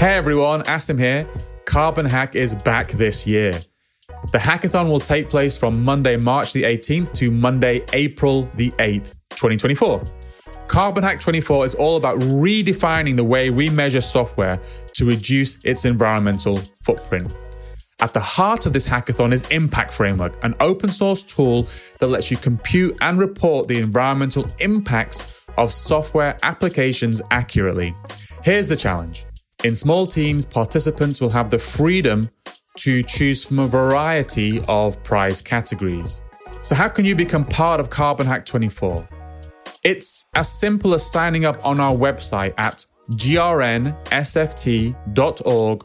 Hey everyone, Asim here. Carbon Hack is back this year. The hackathon will take place from Monday, March the 18th to Monday, April the 8th, 2024. Carbon Hack 24 is all about redefining the way we measure software to reduce its environmental footprint. At the heart of this hackathon is Impact Framework, an open source tool that lets you compute and report the environmental impacts of software applications accurately. Here's the challenge in small teams, participants will have the freedom to choose from a variety of prize categories. So, how can you become part of Carbon Hack 24? It's as simple as signing up on our website at grnsft.org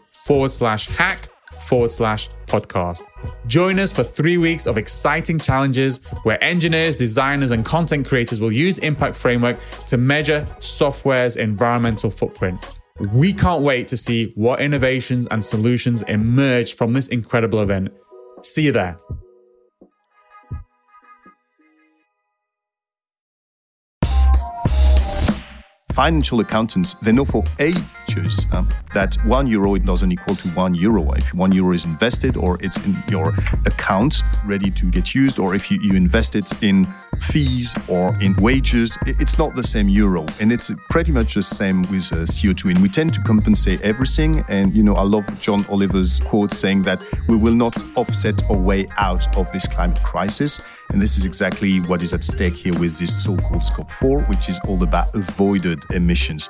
forward slash hack forward slash podcast. Join us for three weeks of exciting challenges where engineers, designers, and content creators will use Impact Framework to measure software's environmental footprint. We can't wait to see what innovations and solutions emerge from this incredible event. See you there. Financial accountants, they know for ages um, that one euro it doesn't equal to one euro. If one euro is invested or it's in your account ready to get used, or if you, you invest it in fees or in wages, it's not the same euro. And it's pretty much the same with uh, CO2. And we tend to compensate everything. And, you know, I love John Oliver's quote saying that we will not offset our way out of this climate crisis. And this is exactly what is at stake here with this so called Scope 4, which is all about avoided emissions.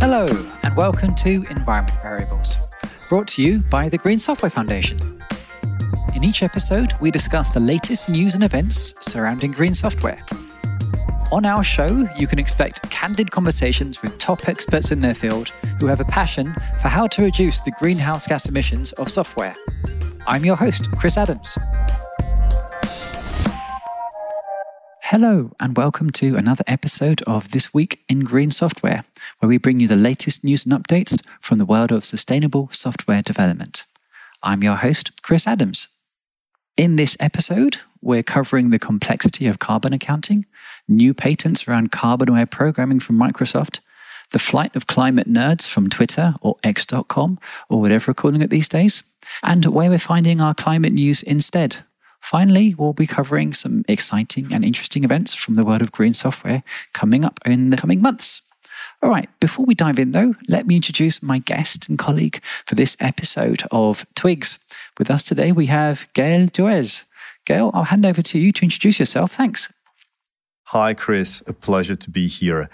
Hello, and welcome to Environment Variables, brought to you by the Green Software Foundation. In each episode, we discuss the latest news and events surrounding green software. On our show, you can expect candid conversations with top experts in their field who have a passion for how to reduce the greenhouse gas emissions of software. I'm your host, Chris Adams. Hello, and welcome to another episode of This Week in Green Software, where we bring you the latest news and updates from the world of sustainable software development. I'm your host, Chris Adams. In this episode, we're covering the complexity of carbon accounting, new patents around carbon aware programming from Microsoft, the flight of climate nerds from Twitter or X.com or whatever we're calling it these days, and where we're finding our climate news instead. Finally, we'll be covering some exciting and interesting events from the world of green software coming up in the coming months. All right, before we dive in though, let me introduce my guest and colleague for this episode of Twigs. With us today, we have Gael Duez. Gael, I'll hand over to you to introduce yourself. Thanks. Hi, Chris. A pleasure to be here.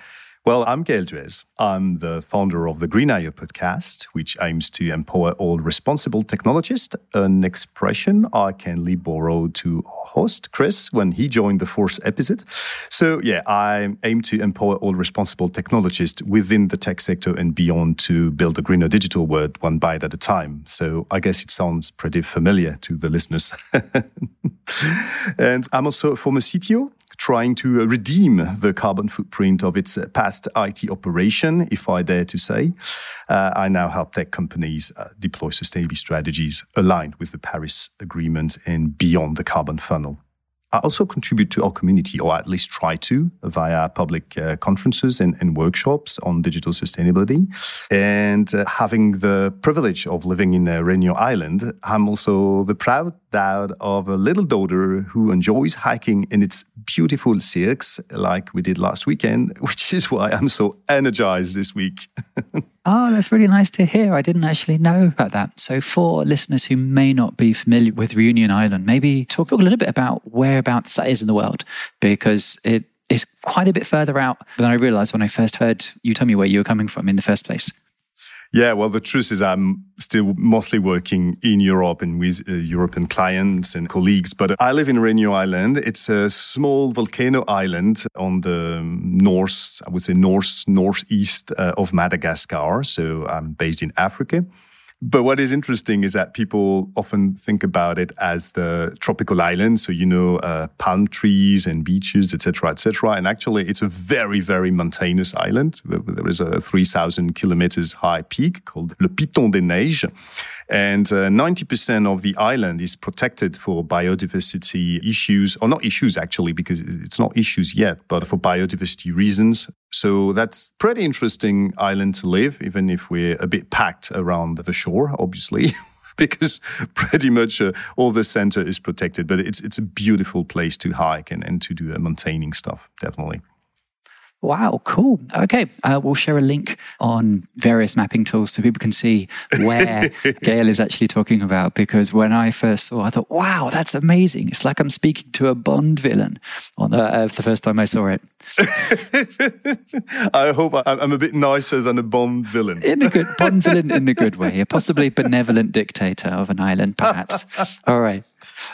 Well, I'm Gael Duez. I'm the founder of the Green IO podcast, which aims to empower all responsible technologists, an expression I kindly borrowed to our host, Chris, when he joined the fourth episode. So, yeah, I aim to empower all responsible technologists within the tech sector and beyond to build a greener digital world one byte at a time. So, I guess it sounds pretty familiar to the listeners. and I'm also a former CTO trying to uh, redeem the carbon footprint of its uh, past IT operation, if I dare to say. Uh, I now help tech companies uh, deploy sustainability strategies aligned with the Paris Agreement and beyond the carbon tunnel. I also contribute to our community, or at least try to, via public uh, conferences and, and, workshops on digital sustainability. And uh, having the privilege of living in uh, Island, I'm also the proud dad of a little daughter who enjoys hiking in its beautiful cirques, like we did last weekend, which is why I'm so energized this week. Oh, that's really nice to hear. I didn't actually know about that. So, for listeners who may not be familiar with Reunion Island, maybe talk a little bit about whereabouts that is in the world, because it is quite a bit further out than I realized when I first heard you tell me where you were coming from in the first place. Yeah, well, the truth is I'm still mostly working in Europe and with uh, European clients and colleagues. But I live in Réunion Island. It's a small volcano island on the north, I would say north, northeast uh, of Madagascar. So I'm based in Africa. But what is interesting is that people often think about it as the tropical island, so you know, uh, palm trees and beaches, etc., etc. And actually, it's a very, very mountainous island. There is a 3,000 kilometers high peak called Le Piton des Neiges, and uh, 90% of the island is protected for biodiversity issues, or not issues actually, because it's not issues yet, but for biodiversity reasons. So that's pretty interesting island to live, even if we're a bit packed around the shore, obviously. because pretty much uh, all the center is protected, but it's it's a beautiful place to hike and, and to do uh, maintaining stuff, definitely. Wow, cool. Okay, uh, we'll share a link on various mapping tools so people can see where Gael is actually talking about. Because when I first saw, I thought, "Wow, that's amazing! It's like I'm speaking to a Bond villain." On the, uh, the first time I saw it, I hope I'm a bit nicer than a Bond villain. In a good Bond villain, in a good way, a possibly benevolent dictator of an island, perhaps. All right.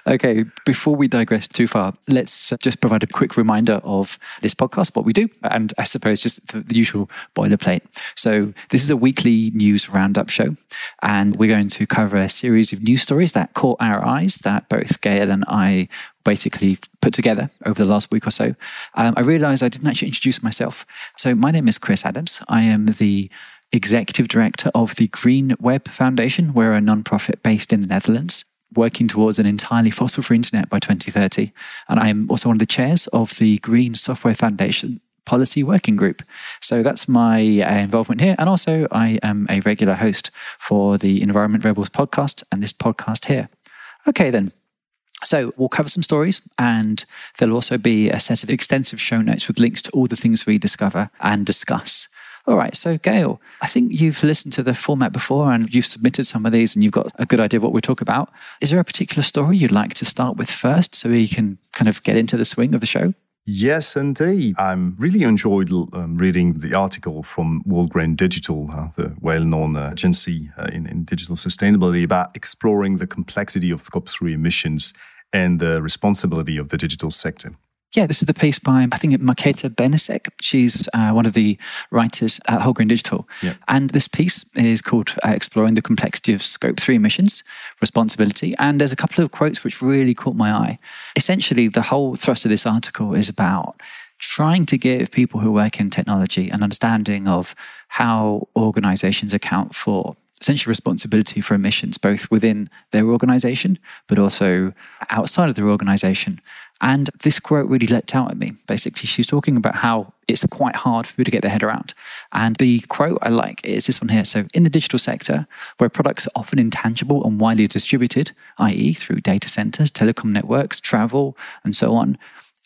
Okay, before we digress too far, let's uh, just provide a quick reminder of this podcast, what we do, and I suppose just the, usual boilerplate. So, this is a weekly news roundup show, and we're going to cover a series of news stories that caught our eyes that both Gael and I basically put together over the last week or so. Um, I realized I didn't actually introduce myself. So, my name is Chris Adams. I am the executive director of the Green Web Foundation. We're a nonprofit based in the Netherlands working towards an entirely fossil free internet by 2030. And I am also one of the chairs of the Green Software Foundation Policy Working Group. So that's my uh, involvement here. And also, I am a regular host for the Environment Variables podcast and this podcast here. Okay, then. So we'll cover some stories, and there'll also be a set of extensive show notes with links to all the things we discover and discuss. All right, so Gael, I think you've listened to the format before and you've submitted some of these and you've got a good idea what we talk about. Is there a particular story you'd like to start with first so we can kind of get into the swing of the show? Yes, indeed. I'm really enjoyed um, reading the article from Wholegrain Digital, uh, the well-known uh, agency uh, in, in digital sustainability, about exploring the complexity of Scope 3 emissions and the responsibility of the digital sector. Yeah, this is the piece by, I think, Marketa Benešek. She's uh, one of the writers at Wholegrain Digital. Yeah. And this piece is called uh, Exploring the Complexity of Scope 3 Emissions Responsibility. And there's a couple of quotes which really caught my eye. Essentially, the whole thrust of this article is about trying to give people who work in technology an understanding of how organizations account for essentially responsibility for emissions, both within their organization, but also outside of their organization. And this quote really leapt out at me. Basically, she's talking about how it's quite hard for people to get their head around. And the quote I like is this one here. So, in the digital sector, where products are often intangible and widely distributed, i.e., through data centers, telecom networks, travel, and so on,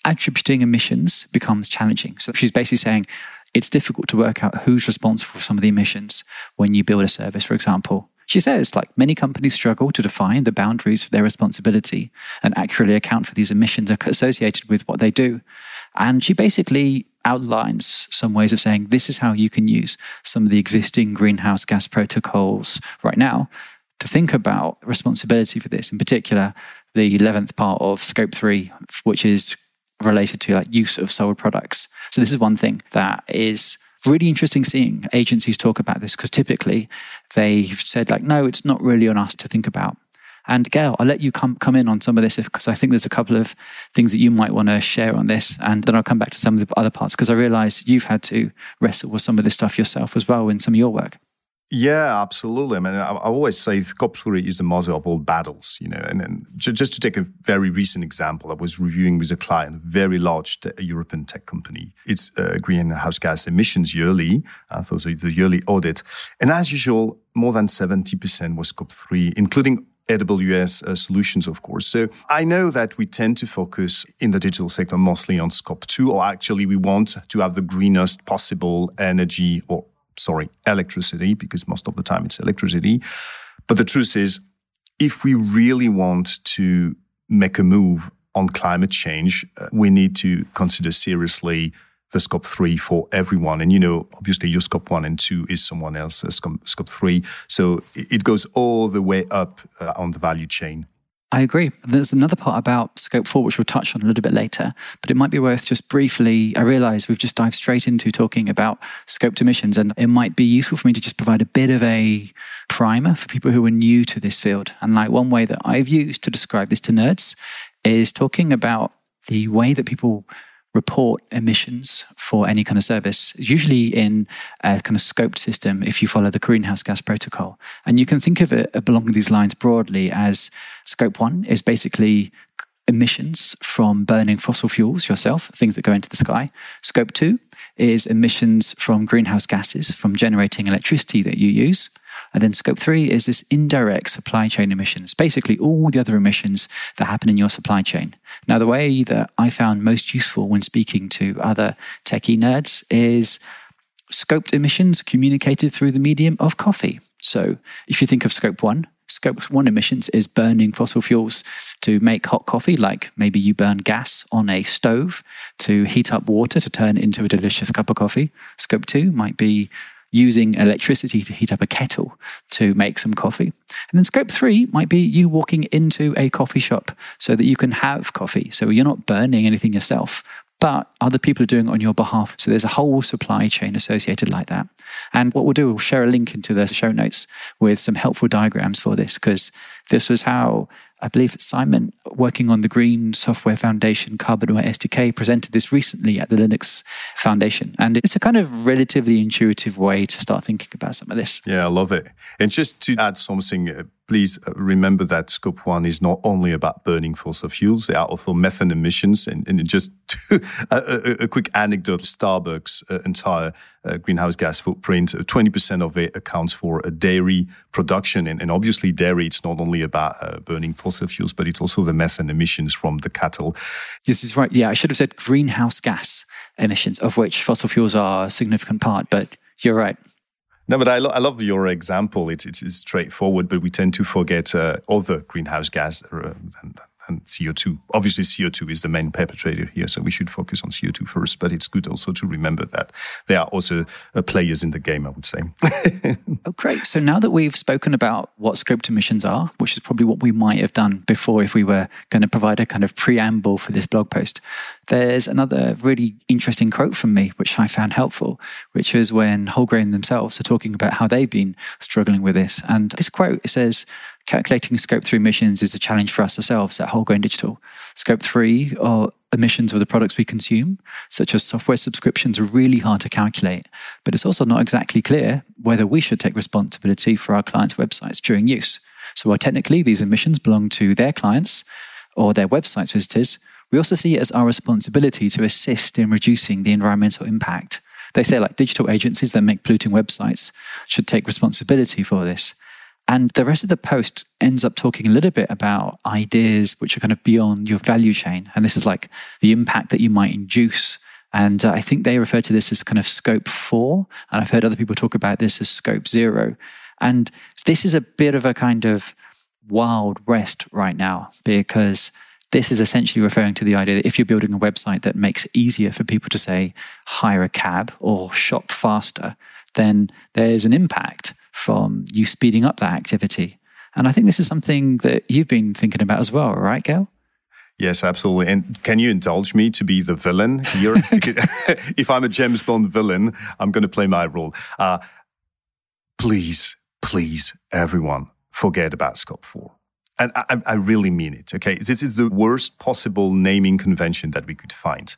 attributing emissions becomes challenging. So, she's basically saying it's difficult to work out who's responsible for some of the emissions when you build a service, for example. She says, like many companies struggle to define the boundaries of their responsibility and accurately account for these emissions associated with what they do. And she basically outlines some ways of saying this is how you can use some of the existing greenhouse gas protocols right now to think about responsibility for this. In particular, the 11th part of scope three, which is related to like use of sold products. So this is one thing that is really interesting seeing agencies talk about this because typically they've said like, no, it's not really on us to think about. And Gail, I'll let you come come in on some of this because I think there's a couple of things that you might want to share on this, and then I'll come back to some of the other parts because I realise you've had to wrestle with some of this stuff yourself as well in some of your work. Yeah, absolutely. I mean, I, I always say 3 is the mother of all battles, you know. And, and just to take a very recent example, I was reviewing with a client, a very large te- European tech company. It's uh, greenhouse gas emissions yearly, uh, so the yearly audit. And as usual, more than 70% was Scope 3, including AWS uh, solutions, of course. So I know that we tend to focus in the digital sector mostly on scope two, or actually we want to have the greenest possible energy or sorry, electricity, because most of the time it's electricity. But the truth is, if we really want to make a move on climate change, uh, we need to consider seriously the scope three for everyone. And, you know, obviously your scope one and two is someone else's scope, three. So it goes all the way up uh, on the value chain. I agree. There's another part about scope four, which we'll touch on a little bit later, but it might be worth just briefly. I realize we've just dived straight into talking about scoped emissions, and it might be useful for me to just provide a bit of a primer for people who are new to this field. And like one way that I've used to describe this to nerds is talking about the way that people report emissions for any kind of service, usually in a kind of scoped system if you follow the greenhouse gas protocol. And you can think of it along these lines broadly as scope one is basically emissions from burning fossil fuels yourself, things that go into the sky. Scope two is emissions from greenhouse gases from generating electricity that you use. And then scope three is this indirect supply chain emissions, basically all the other emissions that happen in your supply chain. Now, the way that I found most useful when speaking to other techie nerds is scoped emissions communicated through the medium of coffee. So if you think of scope one, scope one emissions is burning fossil fuels to make hot coffee, like maybe you burn gas on a stove to heat up water to turn into a delicious cup of coffee. Scope two might be using electricity to heat up a kettle to make some coffee. And then scope three might be you walking into a coffee shop so that you can have coffee. So you're not burning anything yourself, but other people are doing it on your behalf. So there's a whole supply chain associated like that. And what we'll do, we'll share a link into the show notes with some helpful diagrams for this, because this was how I believe Simon, working on the Green Software Foundation Carbon Aware SDK, presented this recently at the Linux Foundation. And it's a kind of relatively intuitive way to start thinking about some of this. Yeah, I love it. And just to add something, uh, please uh, remember that scope one is not only about burning fossil fuels, there are also methane emissions. And, and just a, a, a, quick anecdote Starbucks' uh, entire uh, greenhouse gas footprint, 20% uh, of it accounts for a dairy production. And, and, obviously, dairy, it's not only about uh, burning fossil fuels, but it's also the methane emissions from the cattle. This is right. Yeah, I should have said greenhouse gas emissions, of which fossil fuels are a significant part. But you're right. No, but I, lo- I love your example. It's, it's, it's, straightforward, but we tend to forget uh, other greenhouse gas uh, and, and CO2. Obviously, CO2 is the main perpetrator here, so we should focus on CO2 first. But it's good also to remember that there are also uh, players in the game, I would say. oh, great. So now that we've spoken about what scoped emissions are, which is probably what we might have done before if we were going to provide a kind of preamble for this blog post, there's another really interesting quote from me, which I found helpful, which is when Wholegrain themselves are talking about how they've been struggling with this. And this quote says, Calculating scope 3 emissions is a challenge for us ourselves at Wholegrain Digital. Scope 3 are emissions of the products we consume, such as software subscriptions, are really hard to calculate, but it's also not exactly clear whether we should take responsibility for our clients' websites during use. So while technically these emissions belong to their clients or their websites visitors, we also see it as our responsibility to assist in reducing the environmental impact. They say, like digital agencies that make polluting websites should take responsibility for this. And the rest of the post ends up talking a little bit about ideas which are kind of beyond your value chain. And this is like the impact that you might induce. And uh, I think they refer to this as kind of scope four. And I've heard other people talk about this as scope zero. And this is a bit of a kind of wild west right now because this is essentially referring to the idea that if you're building a website that makes it easier for people to say, hire a cab or shop faster, then there's an impact from you speeding up that activity. And I think this is something that you've been thinking about as well, right, Gael? Yes, absolutely. And can you indulge me to be the villain here? if I'm a James Bond villain, I'm going to play my role. Uh, please, please, everyone, forget about Scope 4. And I, I really mean it, okay? This is the worst possible naming convention that we could find.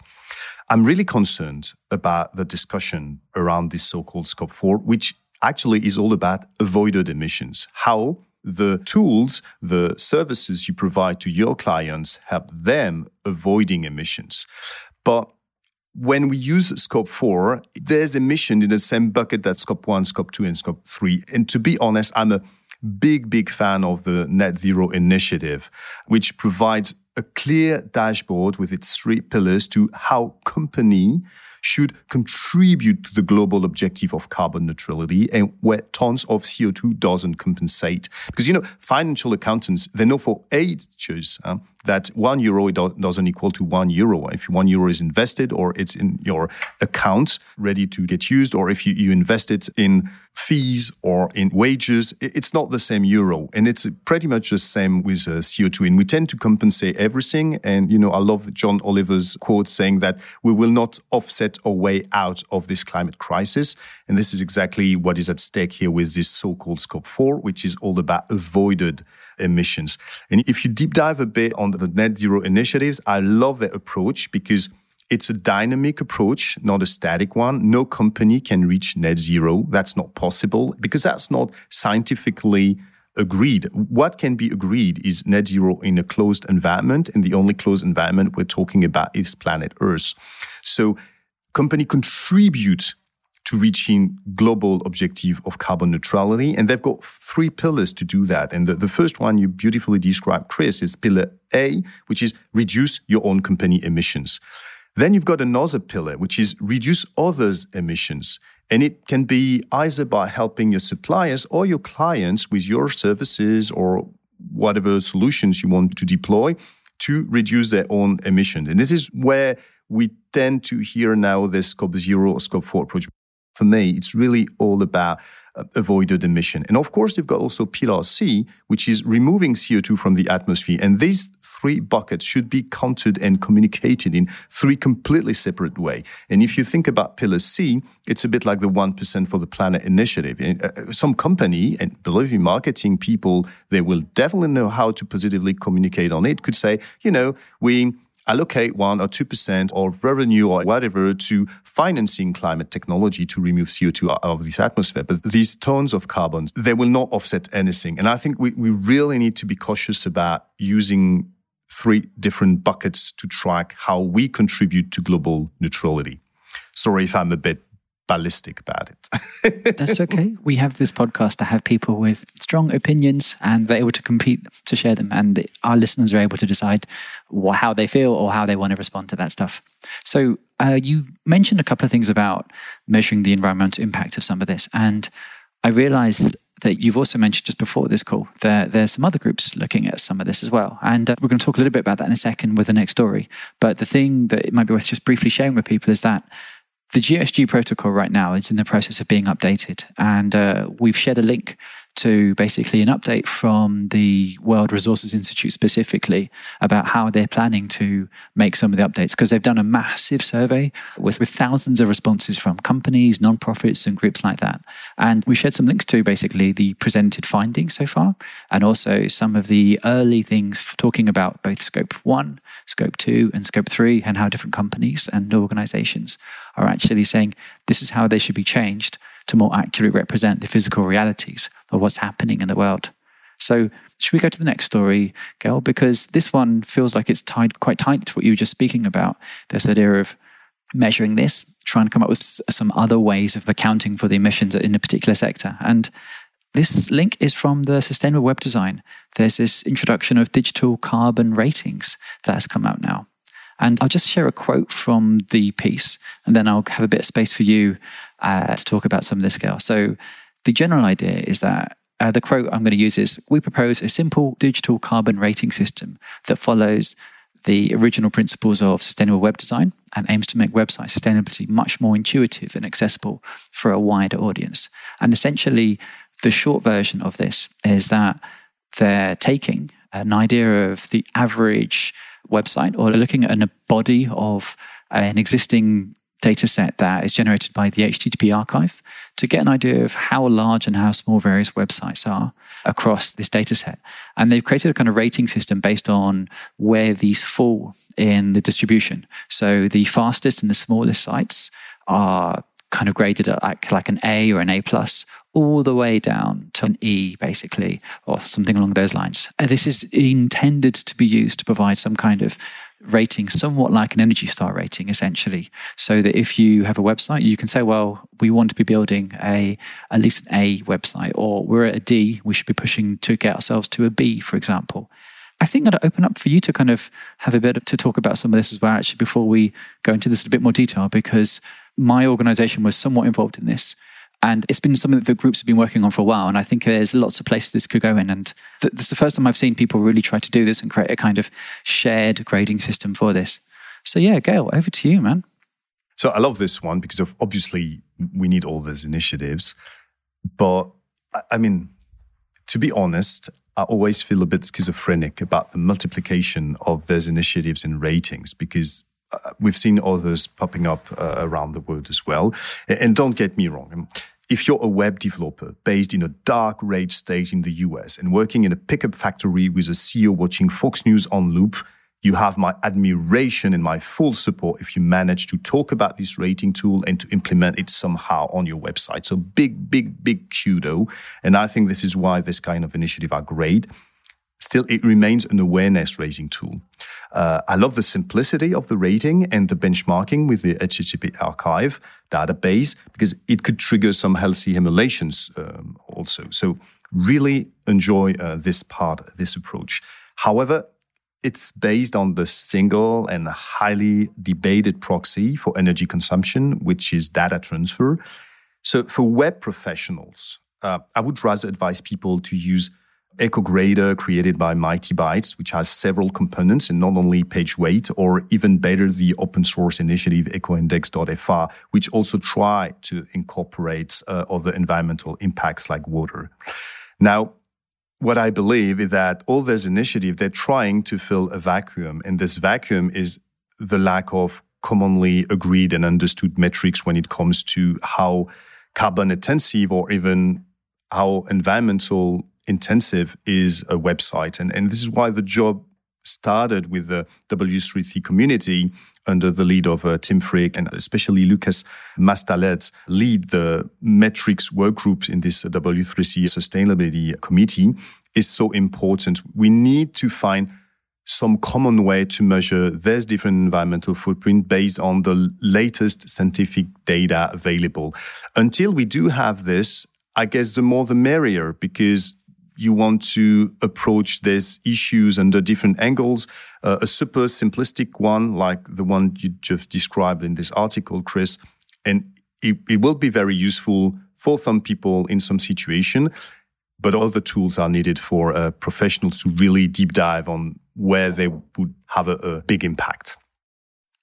I'm really concerned about the discussion around this so-called Scope 4, which actually is all about avoided emissions. How the tools, the services you provide to your clients help them avoiding emissions. But when we use scope four, there's emission in the same bucket that scope one, scope two, and scope three. And to be honest, I'm a big, big fan of the net zero initiative, which provides a clear dashboard with its three pillars to how company should contribute to the global objective of carbon neutrality and where tons of CO2 doesn't compensate. Because, you know, financial accountants, they know for ages um, that one euro doesn't equal to one euro. If one euro is invested or it's in your account ready to get used, or if you, you invest it in fees or in wages, it's not the same euro. And it's pretty much the same with uh, CO2. And we tend to compensate everything. And, you know, I love John Oliver's quote saying that we will not offset our way out of this climate crisis. And this is exactly what is at stake here with this so-called scope four, which is all about avoided emissions. And if you deep dive a bit on the net zero initiatives, I love that approach because it's a dynamic approach, not a static one. No company can reach net zero. That's not possible because that's not scientifically agreed. What can be agreed is net zero in a closed environment, and the only closed environment we're talking about is planet Earth. So, company contribute to reaching global objective of carbon neutrality. And they've got three pillars to do that. And the, the first one you beautifully described, Chris, is pillar A, which is reduce your own company emissions. Then you've got another pillar, which is reduce others' emissions. And it can be either by helping your suppliers or your clients with your services or whatever solutions you want to deploy to reduce their own emissions. And this is where we tend to hear now this scope zero or scope four approach for me, it's really all about uh, avoided emission. And of course, you've got also pillar C, which is removing CO2 from the atmosphere. And these three buckets should be counted and communicated in three completely separate way. And if you think about pillar C, it's a bit like the 1% for the planet initiative. Uh, some company, and believe me, marketing people, they will definitely know how to positively communicate on it, could say, you know, we allocate one or 2% of revenue or whatever to financing climate technology to remove CO2 out of this atmosphere. But these tons of carbon, they will not offset anything. And I think we, we really need to be cautious about using three different buckets to track how we contribute to global neutrality. Sorry if I'm a bit ballistic about it. That's okay. We have this podcast to have people with strong opinions and they're able to compete to share them. And our listeners are able to decide how they feel or how they want to respond to that stuff. So, uh, you mentioned a couple of things about measuring the environmental impact of some of this. And I realized that you've also mentioned just before this call that there's some other groups looking at some of this as well. And uh, we're going to talk a little bit about that in a second with the next story. But the thing that it might be worth just briefly sharing with people is that the GHG protocol right now is in the process of being updated, and uh, we've shared a link to basically an update from the World Resources Institute specifically about how they're planning to make some of the updates because they've done a massive survey with, with thousands of responses from companies, nonprofits, and groups like that. And we shared some links to basically the presented findings so far and also some of the early things talking about both scope one, scope two, and scope three, and how different companies and organizations are actually saying this is how they should be changed to more accurately represent the physical realities of what's happening in the world. So, should we go to the next story, Gael? Because this one feels like it's tied quite tight to what you were just speaking about. This idea of measuring this, trying to come up with some other ways of accounting for the emissions in a particular sector. And this link is from the Sustainable Web Design. There's this introduction of digital carbon ratings that has come out now. And I'll just share a quote from the piece, and then I'll have a bit of space for you uh, to talk about some of this scale. So, the general idea is that uh, the quote I'm going to use is We propose a simple digital carbon rating system that follows the original principles of sustainable web design and aims to make website sustainability much more intuitive and accessible for a wider audience. And essentially, the short version of this is that they're taking an idea of the average website or looking at a body of an existing data set that is generated by the HTTP archive to get an idea of how large and how small various websites are across this data set. And they've created a kind of rating system based on where these fall in the distribution. So the fastest and the smallest sites are kind of graded at like, like an A or an A plus, all the way down to an E, basically, or something along those lines. And this is intended to be used to provide some kind of rating, somewhat like an Energy Star rating, essentially. So that if you have a website, you can say, well, we want to be building a at least an A website, or we're at a D, we should be pushing to get ourselves to a B, for example. I think i'd open up for you to kind of have a bit to talk about some of this as well, actually, before we go into this in a bit more detail, because my organization was somewhat involved in this. And it's been something that the groups have been working on for a while. And I think there's lots of places this could go in. And th- this is the first time I've seen people really try to do this and create a kind of shared grading system for this. So, yeah, Gael, over to you, man. So, I love this one because obviously we need all these initiatives. But I mean, to be honest, I always feel a bit schizophrenic about the multiplication of these initiatives and ratings because we've seen others popping up uh, around the world as well. And don't get me wrong. Um, if you're a web developer based in a dark red state in the US and working in a pickup factory with a CEO watching Fox News on loop, you have my admiration and my full support if you manage to talk about this rating tool and to implement it somehow on your website. So big, big, big kudo. And I think this is why this kind of initiative are great. Still, it remains an awareness raising tool. Uh, I love the simplicity of the rating and the benchmarking with the HTTP archive database because it could trigger some healthy emulations um, also. So, really enjoy uh, this part, this approach. However, it's based on the single and highly debated proxy for energy consumption, which is data transfer. So, for web professionals, uh, I would rather advise people to use EcoGrader created by Mightybytes, which has several components and not only page weight, or even better, the open source initiative ecoindex.fr, which also try to incorporate uh, other environmental impacts like water. Now, what I believe is that all these initiatives, they're trying to fill a vacuum. And this vacuum is the lack of commonly agreed and understood metrics when it comes to how carbon intensive or even how environmental intensive is a website. And, and this is why the job started with the W3C community under the lead of uh, Tim Frick and especially Lucas Mastalet lead the metrics work groups in this W3C sustainability committee is so important. We need to find some common way to measure this different environmental footprint based on the latest scientific data available. Until we do have this, I guess the more the merrier because you want to approach these issues under different angles. Uh, a super simplistic one, like the one you just described in this article, Chris, and it, it will be very useful for some people in some situation. But other tools are needed for uh, professionals to really deep dive on where they would have a, a big impact.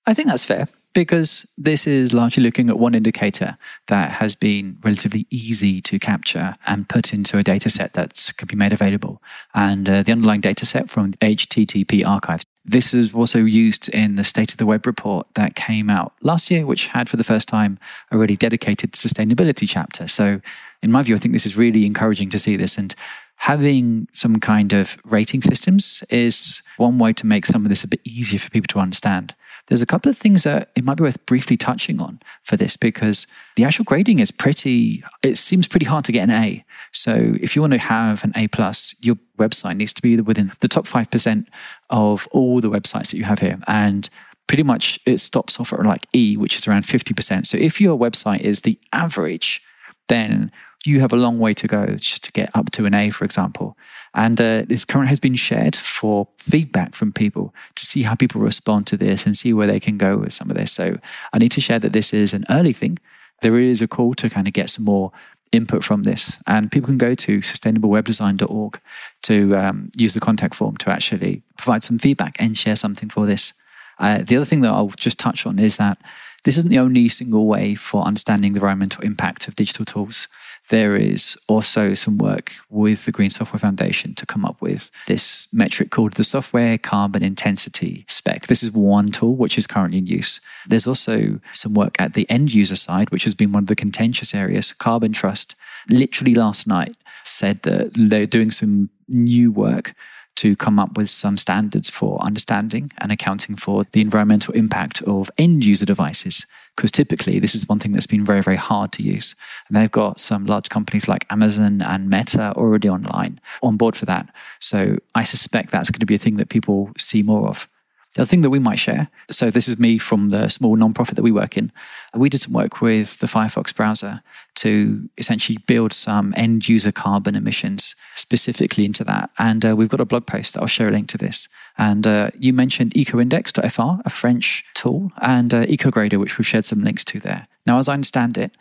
I think that's fair because this is largely looking at one indicator that has been relatively easy to capture and put into a data set that can be made available. And uh, the underlying data set from HTTP archives. This is also used in the State of the Web report that came out last year, which had for the first time a really dedicated sustainability chapter. So, in my view, I think this is really encouraging to see this. And having some kind of rating systems is one way to make some of this a bit easier for people to understand. There's a couple of things that it might be worth briefly touching on for this because the actual grading is pretty, it seems pretty hard to get an A. So if you want to have an A plus, your website needs to be within the top 5% of all the websites that you have here. And pretty much it stops off at like E, which is around 50%. So if your website is the average, then you have a long way to go just to get up to an A, for example. And uh, this current has been shared for feedback from people to see how people respond to this and see where they can go with some of this. So I need to share that this is an early thing. There is a call to kind of get some more input from this. And people can go to sustainablewebdesign.org to um, use the contact form to actually provide some feedback and share something for this. Uh, the other thing that I'll just touch on is that this isn't the only single way for understanding the environmental impact of digital tools there is also some work with the Green Software Foundation to come up with this metric called the Software Carbon Intensity Spec. This is one tool which is currently in use. There's also some work at the end user side, which has been one of the contentious areas. Carbon Trust, literally last night, said that they're doing some new work to come up with some standards for understanding and accounting for the environmental impact of end user devices because typically this is one thing that's been very, very hard to use. And they've got some large companies like Amazon and Meta already online on board for that. So I suspect that's going to be a thing that people see more of. The other thing that we might share, so this is me from the small nonprofit that we work in. We did some work with the Firefox browser to essentially build some end user carbon emissions specifically into that. And uh, we've got a blog post that I'll share a link to this. And uh, you mentioned ecoindex.fr, a French tool, and uh, EcoGrader, which we've shared some links to there. Now, as I understand it,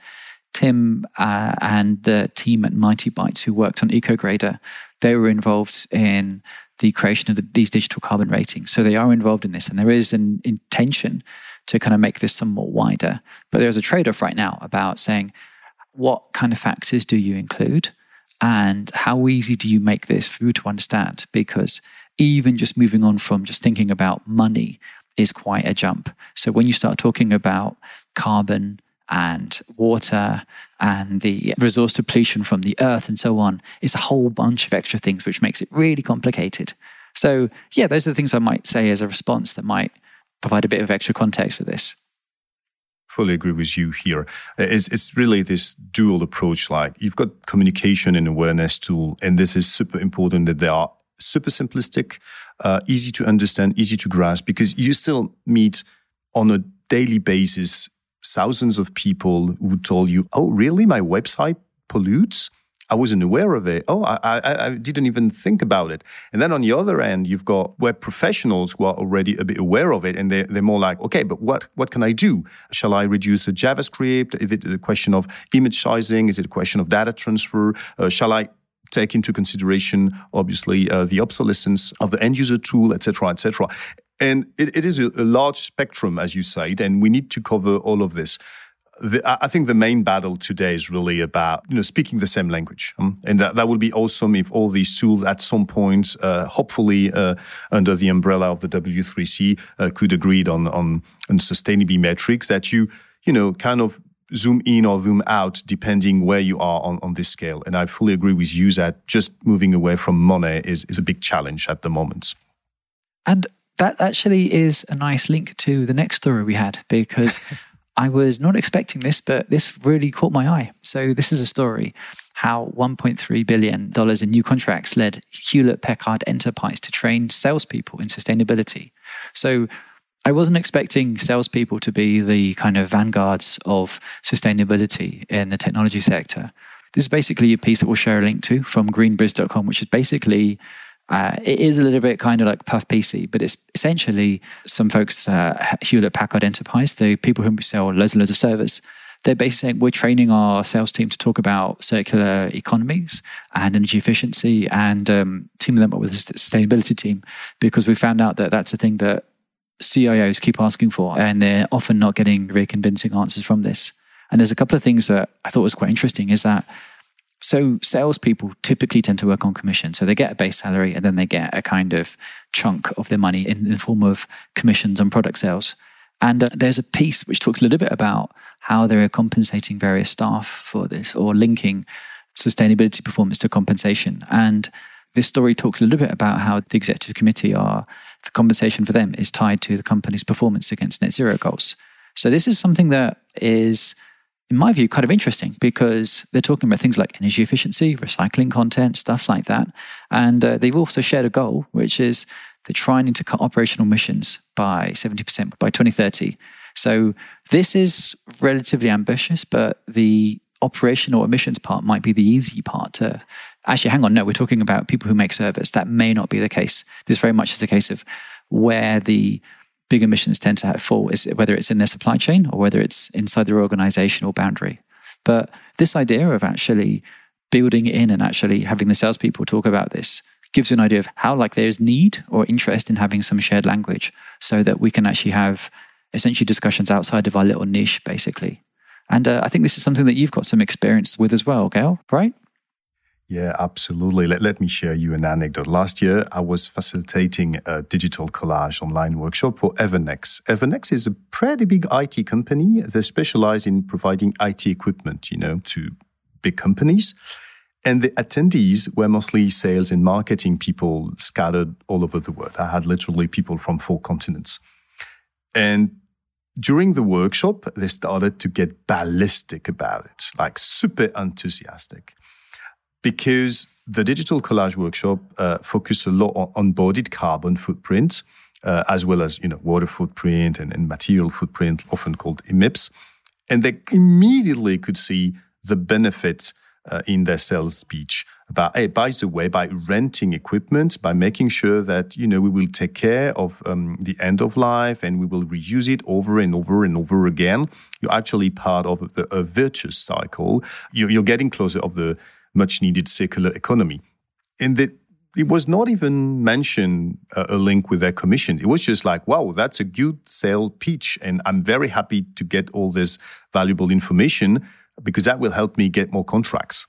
Tim uh, and the team at Mightybytes who worked on EcoGrader, they were involved in the creation of the, these digital carbon ratings. So they are involved in this, and there is an intention to kind of make this somewhat wider. But there's a trade off right now about saying what kind of factors do you include and how easy do you make this for you to understand? Because even just moving on from just thinking about money is quite a jump. So when you start talking about carbon and water and the resource depletion from the earth and so on. It's a whole bunch of extra things, which makes it really complicated. So, yeah, those are the things I might say as a response that might provide a bit of extra context for this. Fully agree with you here. It's, it's really this dual approach. Like you've got communication and awareness tool, and this is super important that there are super simplistic, uh, easy to understand, easy to grasp, because you still meet on a daily basis thousands of people who told you, "Oh, really? My website pollutes." I wasn't aware of it. Oh, I, I, I, didn't even think about it. And then on the other end, you've got web professionals who are already a bit aware of it, and they're, they're more like, okay, but what what can I do? Shall I reduce the JavaScript? Is it a question of image sizing? Is it a question of data transfer? Uh, shall I take into consideration, obviously, uh, the obsolescence of the end user tool, etc., etc. And it, it is a, a large spectrum, as you said, and we need to cover all of this the, I think the main battle today is really about you know speaking the same language, um, and that, that will be awesome if all these tools at some point, uh, hopefully uh, under the umbrella of the W3C, uh, could agree on on, on sustainability metrics that you you know kind of zoom in or zoom out depending where you are on, on this scale. And I fully agree with you that just moving away from money is, is a big challenge at the moment. And that actually is a nice link to the next story we had because I was not expecting this, but this really caught my eye. So, this is a story how $1.3 billion in new contracts led Hewlett Packard Enterprise to train salespeople in sustainability. So, I wasn't expecting salespeople to be the kind of vanguards of sustainability in the technology sector. This is basically a piece that we'll share a link to from greenbiz.com, which is basically uh, it is a little bit kind of like puff PC, but it's essentially some folks, uh, Hewlett Packard Enterprise, the people who sell loads and loads of servers, they're basically saying we're training our sales team to talk about circular economies and energy efficiency and um, teaming them up with a sustainability team because we found out that that's a thing that CIOs keep asking for and they're often not getting very convincing answers from this. And there's a couple of things that I thought was quite interesting is that so salespeople typically tend to work on commission. So they get a base salary and then they get a kind of chunk of their money in the form of commissions on product sales. And uh, there's a piece which talks a little bit about how they're compensating various staff for this or linking sustainability performance to compensation. And this story talks a little bit about how the executive committee are, the compensation for them is tied to the company's performance against net zero goals. So this is something that is in my view, kind of interesting because they're talking about things like energy efficiency, recycling content, stuff like that. And uh, they've also shared a goal, which is they're trying to cut operational emissions by 70% by 2030. So this is relatively ambitious, but the operational emissions part might be the easy part to actually hang on no we're talking about people who make service. that may not be the case this very much is a case of where the big emissions tend to fall is whether it's in their supply chain or whether it's inside their organizational boundary. But this idea of actually building in and actually having the salespeople talk about this gives you an idea of how like there's need or interest in having some shared language so that we can actually have essentially discussions outside of our little niche basically. And uh, I think this is something that you've got some experience with as well, Gael, right? Yeah, absolutely. Let, let me share you an anecdote. Last year, I was facilitating a digital collage online workshop for Evernex. Evernex is a pretty big IT company. They specialize in providing IT equipment, you know, to big companies. And the attendees were mostly sales and marketing people scattered all over the world. I had literally people from four continents. And during the workshop, they started to get ballistic about it, like super enthusiastic because the digital collage workshop uh, focused a lot on embodied carbon footprint, uh, as well as you know water footprint and, and material footprint, often called EMIPS, and they immediately could see the benefits uh, in their sales speech about hey by the way by renting equipment by making sure that you know we will take care of um, the end of life and we will reuse it over and over and over again you're actually part of the, a virtuous cycle. You're, you're getting closer of the much needed circular economy. And that it was not even mentioned uh, a link with their commission. It was just like, wow, that's a good sale pitch. And I'm very happy to get all this valuable information because that will help me get more contracts.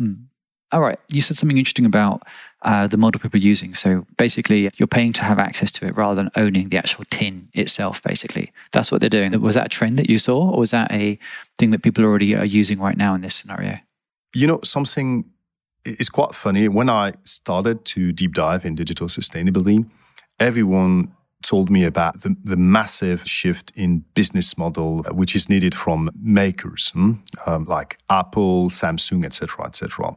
Mm. All right. You said something interesting about uh, the model people are using. So basically, you're paying to have access to it rather than owning the actual tin itself, basically. That's what they're doing. Was that a trend that you saw, or was that a thing that people already are using right now in this scenario? You know, something is quite funny. When I started to deep dive in digital sustainability, everyone told me about the, the massive shift in business model which is needed from makers hmm? um, like Apple, Samsung, etc., etc.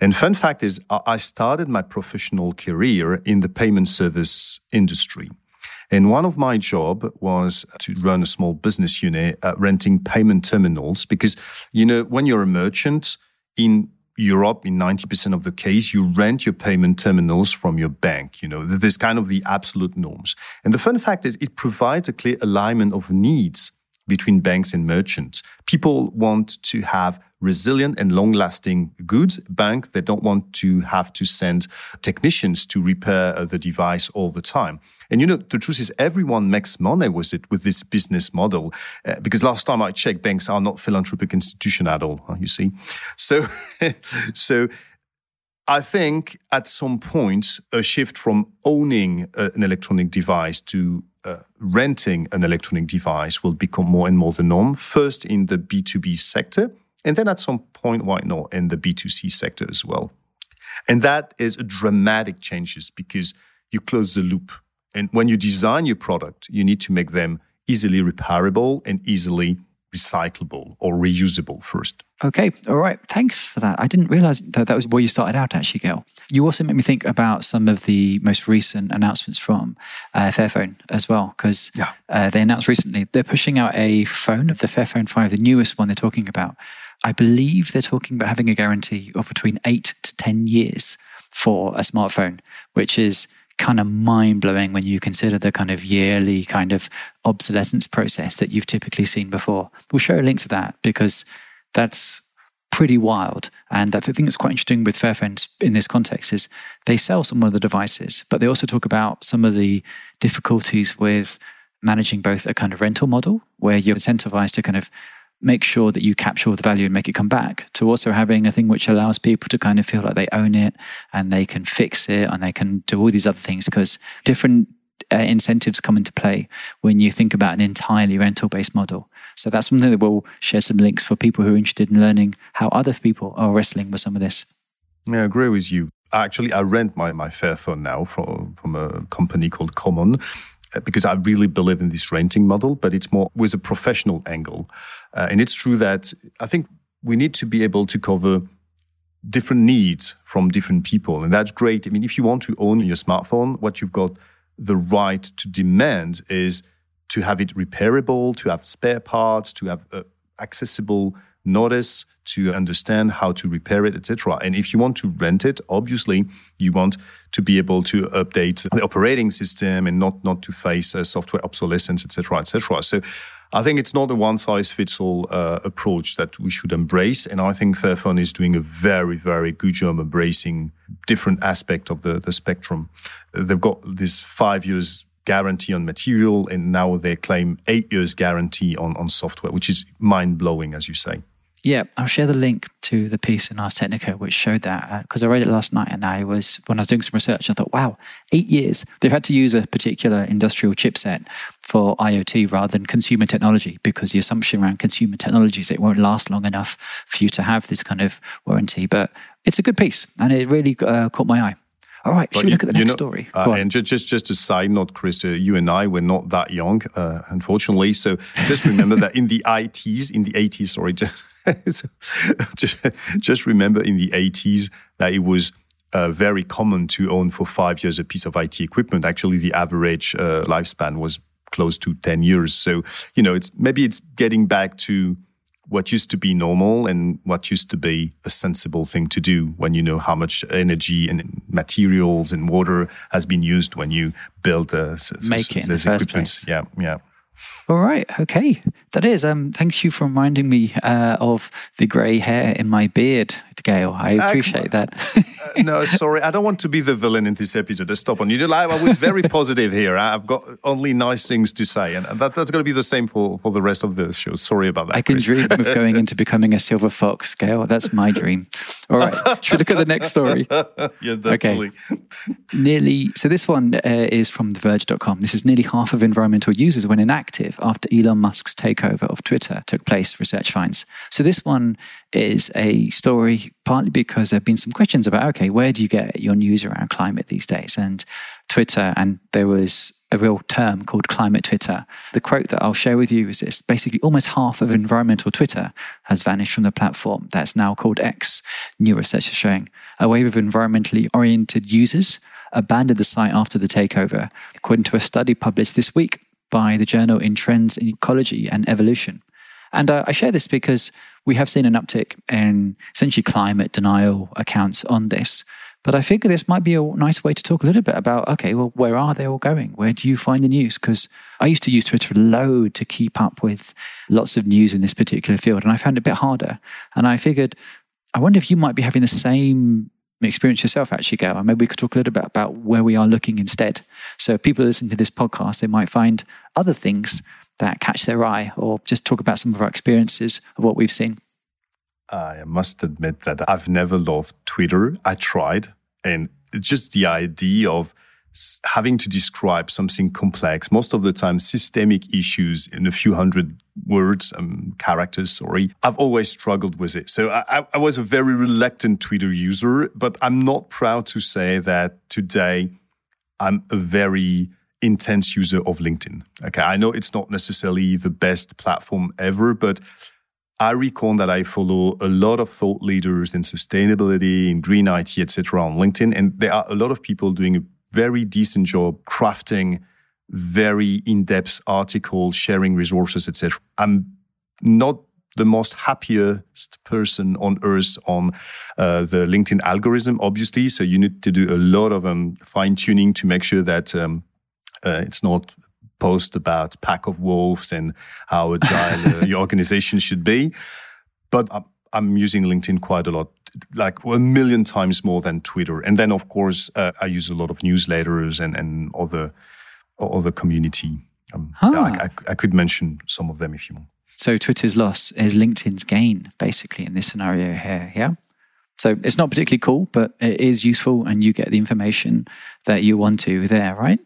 And fun fact is, I started my professional career in the payment service industry. And one of my job was to run a small business unit uh, renting payment terminals because, you know, when you're a merchant in Europe, in 90% of the case, you rent your payment terminals from your bank. You know, this kind of the absolute norms. And the fun fact is it provides a clear alignment of needs between banks and merchants. People want to have resilient and long lasting goods. Bank, they don't want to have to send technicians to repair the device all the time. And you know, the truth is everyone makes money with it, with this business model. Uh, because last time I checked, banks are not philanthropic institution at all, you see. So, so, I think at some point, a shift from owning an electronic device to uh, renting an electronic device will become more and more the norm. First in the B2B sector, and then at some point, why not in the B2C sector as well? And that is a dramatic changes because you close the loop. And when you design your product, you need to make them easily repairable and easily recyclable or reusable first. Okay, all right. Thanks for that. I didn't realize that that was where you started out, actually, Gael. You also made me think about some of the most recent announcements from uh, Fairphone as well, because yeah. uh, they announced recently they're pushing out a phone of the Fairphone 5, the newest one they're talking about, I believe they're talking about having a guarantee of between eight to 10 years for a smartphone, which is kind of mind blowing when you consider the kind of yearly kind of obsolescence process that you've typically seen before. We'll show a link to that because that's pretty wild. And the thing that's quite interesting with Fairphones in this context is they sell some of the devices, but they also talk about some of the difficulties with managing both a kind of rental model where you're incentivized to kind of make sure that you capture all the value and make it come back to also having a thing which allows people to kind of feel like they own it and they can fix it and they can do all these other things because different uh, incentives come into play when you think about an entirely rental based model. So that's something that we'll share some links for people who are interested in learning how other people are wrestling with some of this. Yeah, I agree with you. Actually, I rent my, my Fairphone now from, from a company called Commown because I really believe in this renting model, but it's more with a professional angle. Uh, and it's true that I think we need to be able to cover different needs from different people. And that's great. I mean, if you want to own your smartphone, what you've got the right to demand is to have it repairable, to have spare parts, to have uh, accessible notice, to understand how to repair it, etc. And if you want to rent it, obviously you want to be able to update the operating system and not not to face uh, software obsolescence, etc., etc. So. I think it's not a one size fits all uh, approach that we should embrace. And I think Fairphone is doing a very, very good job embracing different aspects of the, the spectrum. They've got this five years guarantee on material, and now they claim eight years guarantee on, on software, which is mind blowing, as you say. Yeah, I'll share the link to the piece in Ars Technica which showed that because uh, I read it last night and I was when I was doing some research I thought, wow, eight years they've had to use a particular industrial chipset for IoT rather than consumer technology because the assumption around consumer technology is it won't last long enough for you to have this kind of warranty. But it's a good piece and it really uh, caught my eye. All right, should we look at the next know, story? Uh, and just, just just a side note, Chris, uh, you and I were not that young, uh, unfortunately. So just remember that in the 80s, in the 80s, sorry, just, just remember in the 80s that it was uh, very common to own for five years a piece of IT equipment. Actually, the average uh, lifespan was close to 10 years. So, you know, it's maybe it's getting back to what used to be normal and what used to be a sensible thing to do when you know how much energy and materials and water has been used when you build uh, Make it in the first place. Yeah, yeah. All right. Okay. That is. Um. Thanks you for reminding me uh, of the grey hair in my beard, Gael. I ah, appreciate uh, that. no, sorry. I don't want to be the villain in this episode. Stop on you. I was very positive here. I've got only nice things to say, and that, that's going to be the same for, for the rest of the show. Sorry about that. I can Chris. dream of going into becoming a silver fox, Gael. That's my dream. All right. Should we look at the next story? yeah, definitely. Okay. Nearly, so this one uh, is from TheVerge.com. This is nearly half of environmental users went inactive after Elon Musk's takeover of Twitter took place, research finds. So this one is a story partly because there have been some questions about, okay, where do you get your news around climate these days? And Twitter, and there was a real term called climate Twitter. The quote that I'll share with you is this basically, almost half of environmental Twitter has vanished from the platform that's now called X. New research is showing a wave of environmentally oriented users abandoned the site after the takeover, according to a study published this week by the journal in Trends in Ecology and Evolution. And uh, I share this because we have seen an uptick in essentially climate denial accounts on this. But I figure this might be a nice way to talk a little bit about okay, well, where are they all going? Where do you find the news? Because I used to use Twitter a load to keep up with lots of news in this particular field, and I found it a bit harder. And I figured, I wonder if you might be having the same experience yourself, actually, Gael. And maybe we could talk a little bit about where we are looking instead. So, people listen to this podcast, they might find other things that catch their eye, or just talk about some of our experiences of what we've seen. I must admit that I've never loved Twitter. I tried, and just the idea of having to describe something complex, most of the time systemic issues in a few hundred words, um, characters, sorry. I've always struggled with it. So I, I was a very reluctant Twitter user, but I'm not proud to say that today I'm a very intense user of LinkedIn. Okay. I know it's not necessarily the best platform ever, but I recall that I follow a lot of thought leaders in sustainability, in green IT, etc. on LinkedIn, and there are a lot of people doing a very decent job crafting very in-depth articles, sharing resources, etc. I'm not the most happiest person on earth on uh, the LinkedIn algorithm, obviously. So you need to do a lot of um, fine tuning to make sure that um, uh, it's not post about pack of wolves and how agile uh, your organization should be. But I'm, I'm, using LinkedIn quite a lot, like a million times more than Twitter. And then, of course, uh, I use a lot of newsletters and, and other, other community. Um, huh. yeah, I, I, I could mention some of them if you want. So Twitter's loss is LinkedIn's gain, basically, in this scenario here. Yeah. So it's not particularly cool, but it is useful and you get the information that you want to there, right?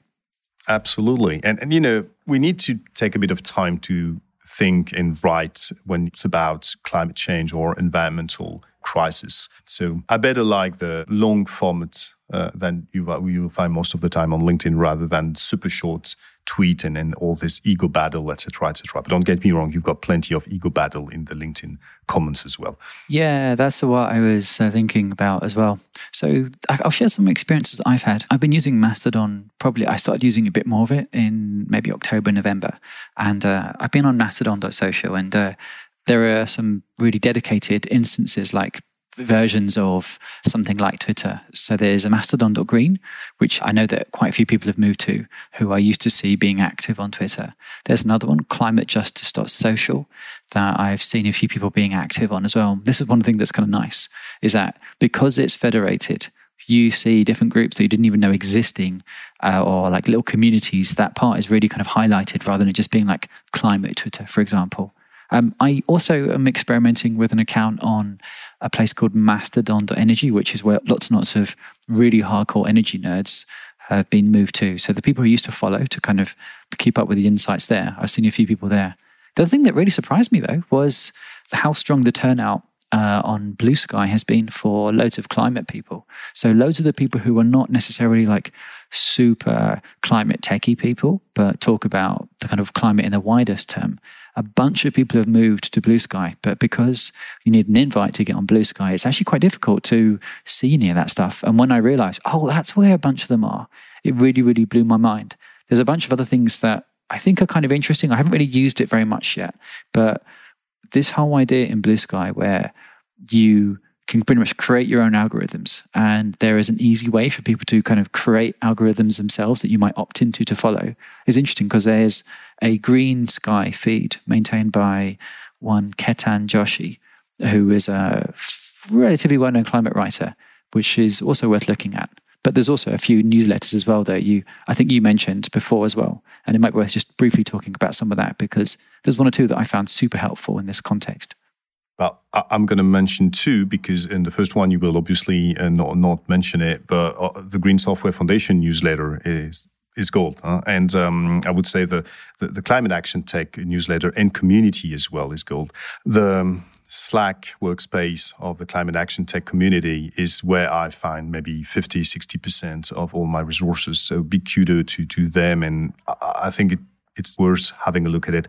Absolutely. And, and, you know, we need to take a bit of time to think and write when it's about climate change or environmental crisis. So I better like the long format uh, than you, you will find most of the time on LinkedIn rather than super short tweet and, and all this ego battle, etc., etc. But don't get me wrong, you've got plenty of ego battle in the LinkedIn comments as well. Yeah, that's what I was uh, thinking about as well. So I'll share some experiences I've had. I've been using Mastodon. Probably I started using a bit more of it in maybe October, November, and uh, I've been on Mastodon.social, and uh, there are some really dedicated instances like versions of something like Twitter. So there's a mastodon.green, which I know that quite a few people have moved to who I used to see being active on Twitter. There's another one, climatejustice.social, that I've seen a few people being active on as well. This is one thing that's kind of nice, is that because it's federated, you see different groups that you didn't even know existing uh, or like little communities. That part is really kind of highlighted rather than just being like climate Twitter, for example. Um, I also am experimenting with an account on a place called Mastodon.energy, which is where lots and lots of really hardcore energy nerds have been moved to. So the people who used to follow to kind of keep up with the insights there, I've seen a few people there. The thing that really surprised me though was how strong the turnout uh, on Bluesky has been for loads of climate people. So loads of the people who are not necessarily like super climate techie people, but talk about the kind of climate in the widest term a bunch of people have moved to Bluesky, but because you need an invite to get on Bluesky, it's actually quite difficult to see any of that stuff. And when I realized, oh, that's where a bunch of them are, it really, really blew my mind. There's a bunch of other things that I think are kind of interesting. I haven't really used it very much yet, but this whole idea in Bluesky where you can pretty much create your own algorithms. And there is an easy way for people to kind of create algorithms themselves that you might opt into to follow is interesting because there's a green sky feed maintained by one Ketan Joshi, who is a relatively well known climate writer, which is also worth looking at. But there's also a few newsletters as well that you, I think you mentioned before as well. And it might be worth just briefly talking about some of that because there's one or two that I found super helpful in this context. Well, I'm going to mention two because in the first one you will obviously uh, not, not mention it, but uh, the Green Software Foundation newsletter is is gold. Huh? And um, I would say the, the, the Climate Action Tech newsletter and community as well is gold. The um, Slack workspace of the Climate Action Tech community is where I find maybe 50, 60% of all my resources. So big kudo to, to them. And I, think it, it's worth having a look at it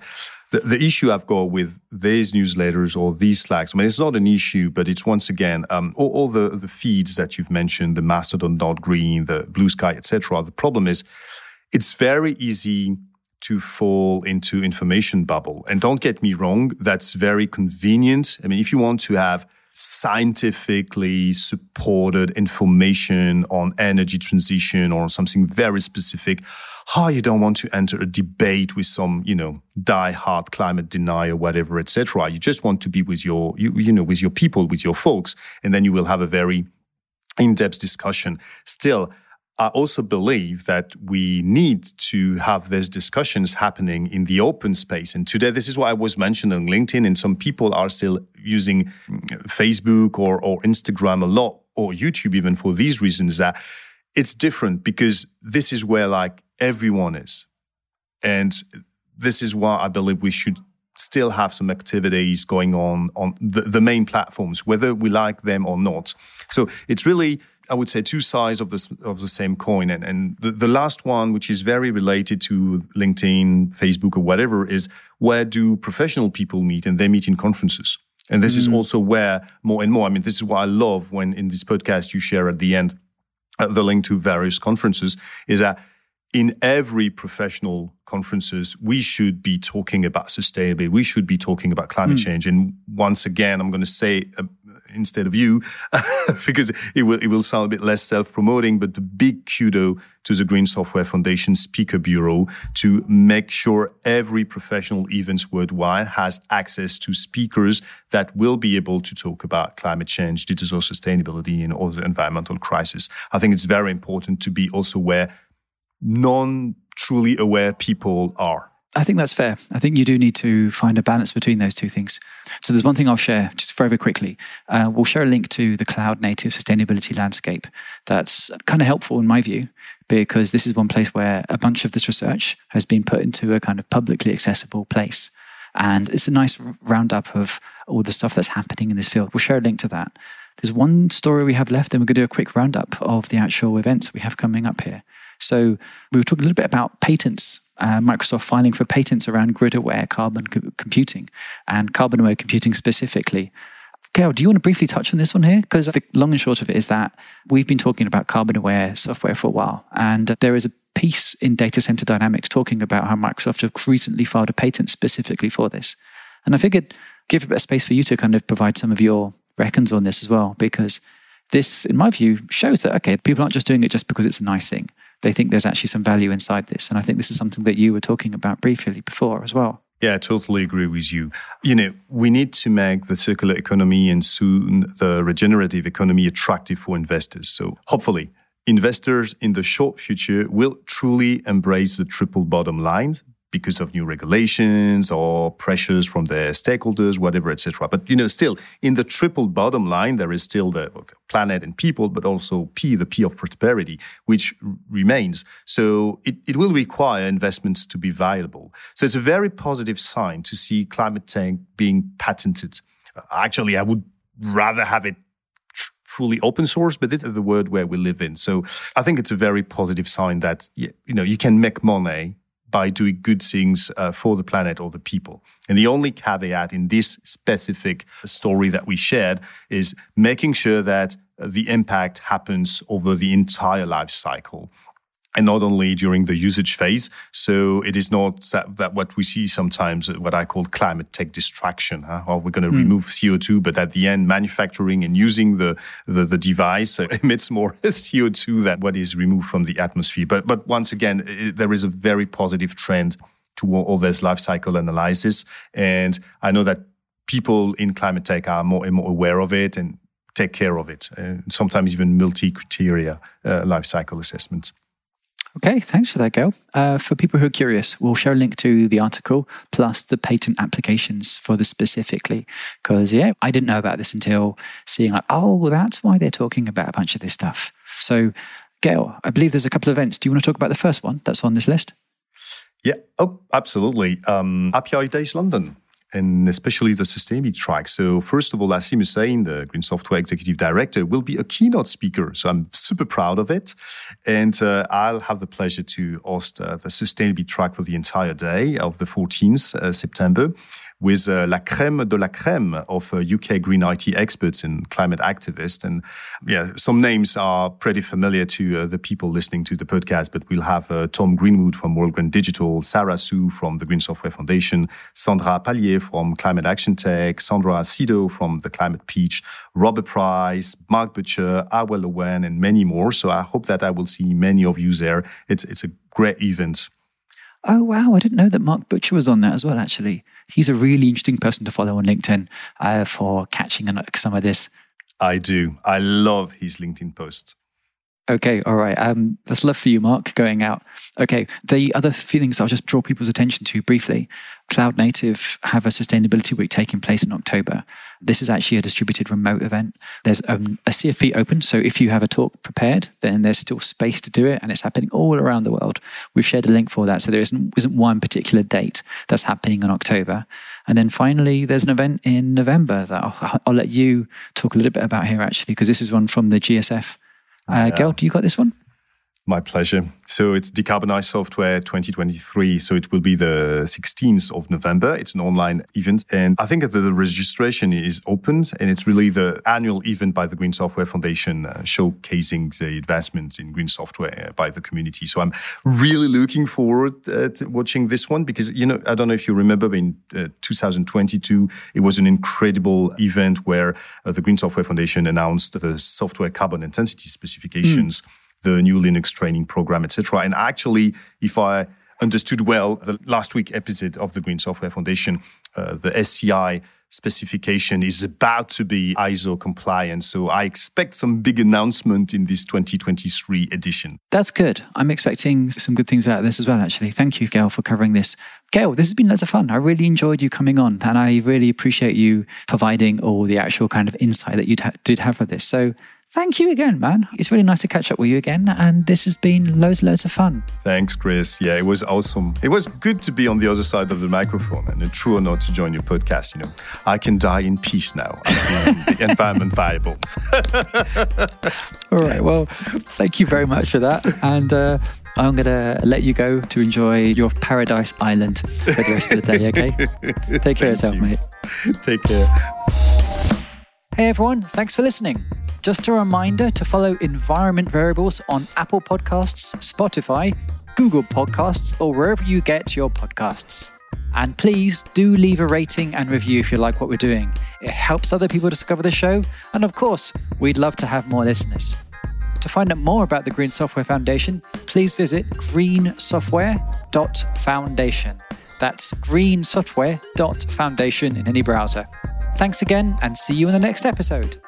the, the issue I've got with these newsletters or these Slacks, I mean, it's not an issue, but it's once again um, all, all, the, the feeds that you've mentioned, the Mastodon, Dot Green, the Bluesky, etc. The problem is, it's very easy to fall into information bubble. And don't get me wrong, that's very convenient. I mean, if you want to have scientifically supported information on energy transition or something very specific. How you don't want to enter a debate with some, you know, die-hard climate denier, whatever, etc. You just want to be with your, you, you know, with your people, with your folks, and then you will have a very in-depth discussion. Still, I also believe that we need to have these discussions happening in the open space. And today, this is why I was mentioning on LinkedIn, and some people are still using mm, Facebook or, or Instagram a lot, or YouTube even for these reasons that it's different because this is where like everyone is. And this is why I believe we should still have some activities going on on the, the main platforms, whether we like them or not. So it's really I would say two sides of the of the same coin. And and the, the last one, which is very related to LinkedIn, Facebook, or whatever, is where do professional people meet? And they meet in conferences. And this mm. is also where more and more. I mean, this is what I love when in this podcast you share at the end uh, the link to various conferences. Is that in every professional conferences, we should be talking about sustainability. We should be talking about climate mm. change. And once again, I'm going to say uh, instead of you, because it will it will sound a bit less self-promoting. But the big kudo to the Green Software Foundation Speaker Bureau to make sure every professional events worldwide has access to speakers that will be able to talk about climate change, digital sustainability, and other environmental crisis. I think it's very important to be also where non truly aware people are. I think that's fair. I think you do need to find a balance between those two things. So there's one thing I'll share just very, quickly. Uh, we'll share a link to the cloud native sustainability landscape. That's kind of helpful in my view, because this is one place where a bunch of this research has been put into a kind of publicly accessible place. And it's a nice roundup of all the stuff that's happening in this field. We'll share a link to that. There's one story we have left, and we're going to do a quick roundup of the actual events we have coming up here. So we were talking a little bit about patents uh, Microsoft filing for patents around grid aware carbon co- computing and carbon aware computing specifically. Gael, do you want to briefly touch on this one here? Because the long and short of it is that we've been talking about carbon aware software for a while, and there is a piece in Data Center Dynamics talking about how Microsoft have recently filed a patent specifically for this. And I figured give a bit of space for you to kind of provide some of your reckons on this as well, because this, in my view, shows that, okay, people aren't just doing it just because it's a nice thing they think there's actually some value inside this. And I think this is something that you were talking about briefly before as well. Yeah, I totally agree with you. You know, we need to make the circular economy and soon the regenerative economy attractive for investors. So hopefully, investors in the short future will truly embrace the triple bottom line because of new regulations or pressures from their stakeholders, whatever, etc. But you know, still in the triple bottom line, there is still the planet and people, but also P, the P of prosperity, which remains. So it, it will require investments to be viable. So it's a very positive sign to see climate tech being patented. Uh, actually, I would rather have it fully open source, but this is the world where we live in. So I think it's a very positive sign that you know you can make money by doing good things uh, for the planet or the people. And the only caveat in this specific story that we shared is making sure that the impact happens over the entire life cycle and not only during the usage phase. So it is not that, that what we see sometimes, uh, what I call climate tech distraction. Huh? Or we're going to mm. remove CO2, but at the end, manufacturing and using the, the, the device uh, emits more CO2 than what is removed from the atmosphere. But, but once again, it, there is a very positive trend to all this life cycle analysis. And I know that people in climate tech are more and more aware of it and take care of it. And sometimes even multi criteria uh, life cycle assessments. Okay, thanks for that, Gael. Uh, for people who are curious, we'll share a link to the article plus the patent applications for this specifically. Because, yeah, I didn't know about this until seeing, like, oh, that's why they're talking about a bunch of this stuff. So, Gael, I believe there's a couple of events. Do you want to talk about the first one that's on this list? Yeah, oh, absolutely. Um, Apidays London and especially the sustainability track. So first of all, Asim Hussain, the Green Software Executive Director, will be a keynote speaker. So I'm super proud of it. And uh, I'll have the pleasure to host uh, the sustainability track for the entire day of the 14th uh, September with uh, la crème de la crème of uh, UK green IT experts and climate activists. And yeah, some names are pretty familiar to uh, the people listening to the podcast, but we'll have uh, Tom Greenwood from Wholegrain Digital, Sarah Su from the Green Software Foundation, Sandra Pallier from Climate Action Tech, Sandra Acido from the Climate Peach, Robert Price, Mark Butcher, Awel Owen, and many more. So I hope that I will see many of you there. It's, it's a great event. Oh, wow. I didn't know that Mark Butcher was on that as well, actually he's a really interesting person to follow on LinkedIn uh, for catching some of this. I do. I love his LinkedIn posts. Okay, all right. Um, that's love for you, Mark, going out. Okay, the other feelings I'll just draw people's attention to briefly. Cloud Native have a sustainability week taking place in October. This is actually a distributed remote event. There's um, a CFP open, so if you have a talk prepared, then there's still space to do it, and it's happening all around the world. We've shared a link for that, so there isn't, isn't one particular date that's happening in October. And then finally, there's an event in November that I'll, I'll let you talk a little bit about here, actually, because this is one from the GSF uh, Gael, do you got this one? My pleasure. So it's Decarbonize Software 2023. So it will be the 16th of November. It's an online event. And I think that the registration is opened and it's really the annual event by the Green Software Foundation uh, showcasing the advancements in green software by the community. So I'm really looking forward uh, to watching this one because, you know, I don't know if you remember in uh, 2022, it was an incredible event where uh, the Green Software Foundation announced the software carbon intensity specifications. Mm the new Linux training program, etc. And actually, if I understood well, the last week episode of the Green Software Foundation, uh, the SCI specification is about to be ISO compliant. So I expect some big announcement in this 2023 edition. That's good. I'm expecting some good things out of this as well, actually. Thank you, Gael, for covering this. Gael, this has been lots of fun. I really enjoyed you coming on, and I really appreciate you providing all the actual kind of insight that you did have for this. So thank you again, man. It's really nice to catch up with you again. And this has been loads and loads of fun. Thanks, Chris. Yeah, it was awesome. It was good to be on the other side of the microphone and a true honor to join your podcast. You know, I can die in peace now. the environment variables. All right. Well, thank you very much for that. And, uh, I'm going to let you go to enjoy your paradise island for the rest of the day, okay? Take care of yourself, you. mate. Take care. Hey, everyone. Thanks for listening. Just a reminder to follow Environment Variables on Apple Podcasts, Spotify, Google Podcasts, or wherever you get your podcasts. And please do leave a rating and review if you like what we're doing. It helps other people discover the show, and of course, we'd love to have more listeners. To find out more about the Green Software Foundation, please visit greensoftware.foundation. That's greensoftware.foundation in any browser. Thanks again, and see you in the next episode.